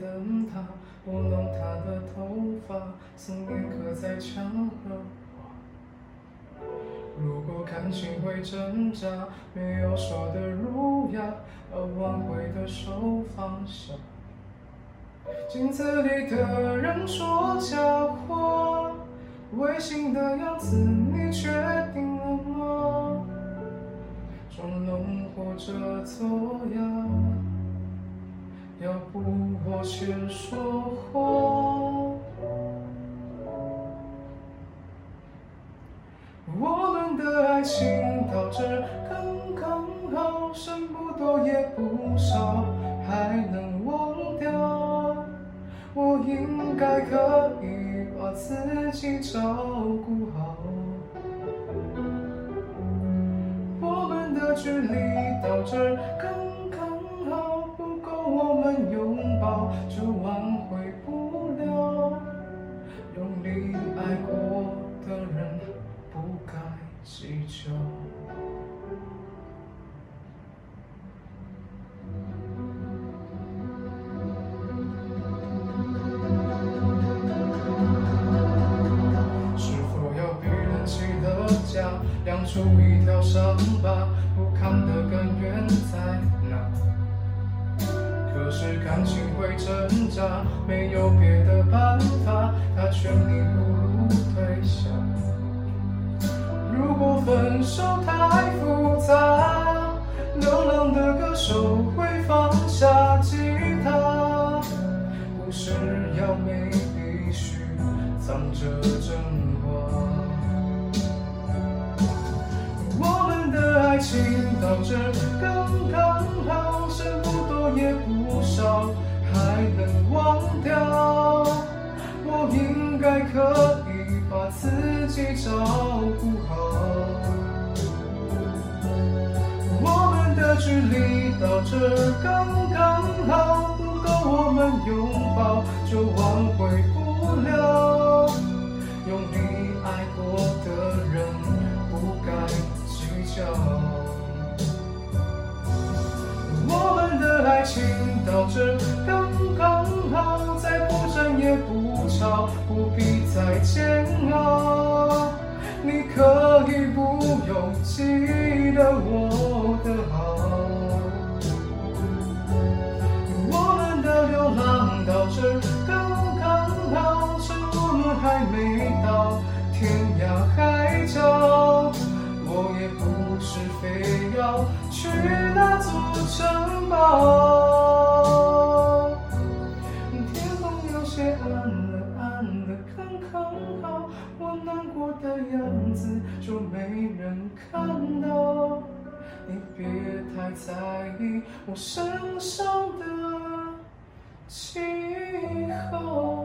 等他，拨弄他的头发，思念刻在墙和画。如果感情会挣扎，没有说的儒雅，而挽回的手放下。镜子里的人说假话，违心的样子，你确定了吗？装聋或者作哑，我先说话。我们的爱情到这刚刚好，剩不多也不少，还能忘掉。我应该可以把自己照顾好。我们的距离到这刚，拥抱就挽回不了。用力爱过的人不该计较。是否要逼人起了家，亮出一条伤疤？不堪的根源感情会挣扎，没有别的办法，他劝你不如退下。如果分手太复杂，流浪的歌手会放下吉他，故事要美必须藏着真话。我们的爱情到这刚刚好，剩不多也不，能忘掉。我应该可以把自己照顾好。我们的距离到这刚刚好，不够我们拥抱就挽回不了。用力爱过的人不该计较。我们的爱情到这不，必再煎熬。你可以不用记得我的好。我们的流浪到这刚刚好，趁我们还没到天涯海角。我也不是非要去那座城堡。的样子就没人看到。你别太在意我身上的记号